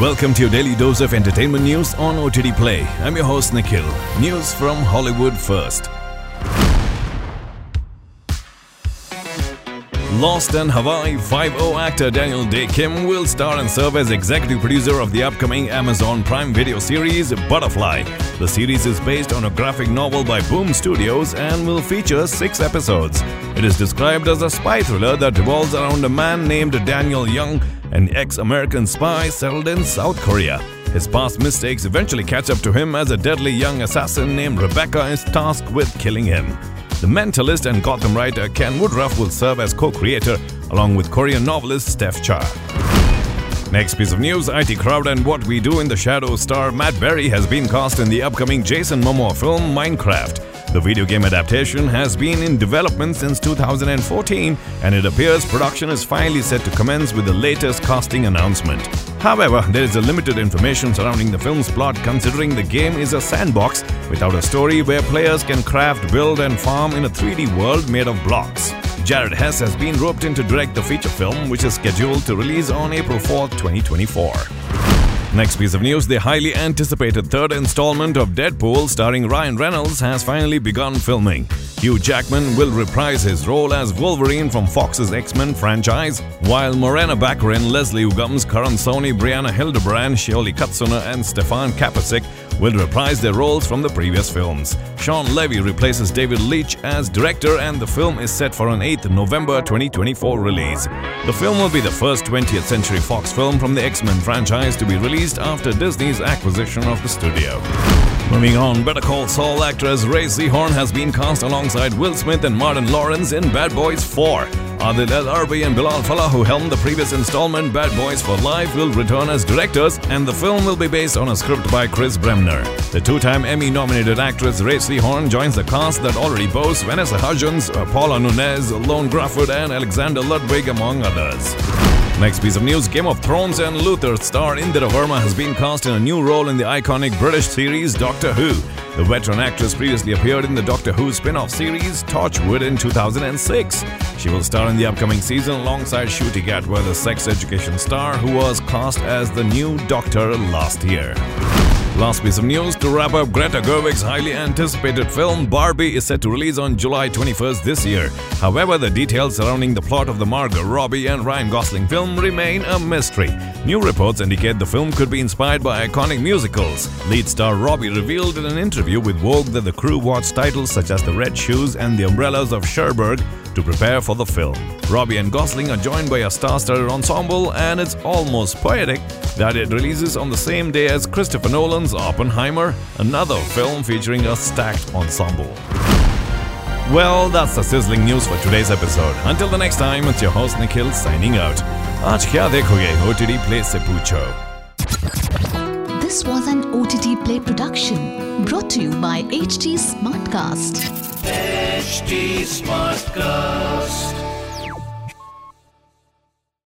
Welcome to your daily dose of entertainment news on OTT Play. I'm your host Nikhil. News from Hollywood first. Lost in Hawaii 5 actor Daniel Dae Kim will star and serve as executive producer of the upcoming Amazon Prime Video series Butterfly. The series is based on a graphic novel by Boom Studios and will feature six episodes. It is described as a spy thriller that revolves around a man named Daniel Young, an ex American spy settled in South Korea. His past mistakes eventually catch up to him as a deadly young assassin named Rebecca is tasked with killing him. The mentalist and Gotham writer Ken Woodruff will serve as co creator, along with Korean novelist Steph Cha. Next piece of news IT Crowd and What We Do in the Shadows star Matt Berry has been cast in the upcoming Jason Momoa film Minecraft. The video game adaptation has been in development since 2014 and it appears production is finally set to commence with the latest casting announcement. However, there is a limited information surrounding the film's plot considering the game is a sandbox without a story where players can craft, build, and farm in a 3D world made of blocks. Jared Hess has been roped in to direct the feature film, which is scheduled to release on April 4, 2024. Next piece of news the highly anticipated third installment of Deadpool, starring Ryan Reynolds, has finally begun filming. Hugh Jackman will reprise his role as Wolverine from Fox's X Men franchise, while Morena Baccarin, Leslie Uggams, Karan Soni, Brianna Hildebrand, Shioli Kutsuna, and Stefan Kapičić will reprise their roles from the previous films. Shawn Levy replaces David Leitch as director, and the film is set for an 8th November 2024 release. The film will be the first 20th Century Fox film from the X Men franchise to be released after Disney's acquisition of the studio. Moving on, Better Call Saul actress Rhea Seehorn has been cast alongside Will Smith and Martin Lawrence in Bad Boys 4. Adil El Arbi and Bilal Fallah, who helmed the previous installment Bad Boys for Life, will return as directors, and the film will be based on a script by Chris Bremner. The two-time Emmy-nominated actress Rhea Seehorn joins the cast that already boasts Vanessa Hudgens, Paola Núñez, Lone Crawford, and Alexander Ludwig, among others. Next piece of news Game of Thrones and Luther star Indira Varma has been cast in a new role in the iconic British series Doctor Who. The veteran actress previously appeared in the Doctor Who spin off series Torchwood in 2006. She will star in the upcoming season alongside Ncuti Gatwa, the sex education star who was cast as the new Doctor last year. Last piece of news to wrap up Greta Gerwig's highly anticipated film Barbie is set to release on July 21st this year. However, the details surrounding the plot of the Margot Robbie and Ryan Gosling film remain a mystery. New reports indicate the film could be inspired by iconic musicals. Lead star Robbie revealed in an interview with Vogue that the crew watched titles such as The Red Shoes and The Umbrellas of Cherbourg to prepare for the film. Robbie and Gosling are joined by a star-studded ensemble, and it's almost poetic that it releases on the same day as Christopher Nolan's Oppenheimer, another film featuring a stacked ensemble. Well, that's the sizzling news for today's episode. Until the next time, it's your host Nikhil signing out. आज क्या देखोगे OTT Play से पूछो This was an OTT Play production brought to you by HT Smartcast. HT Smartcast.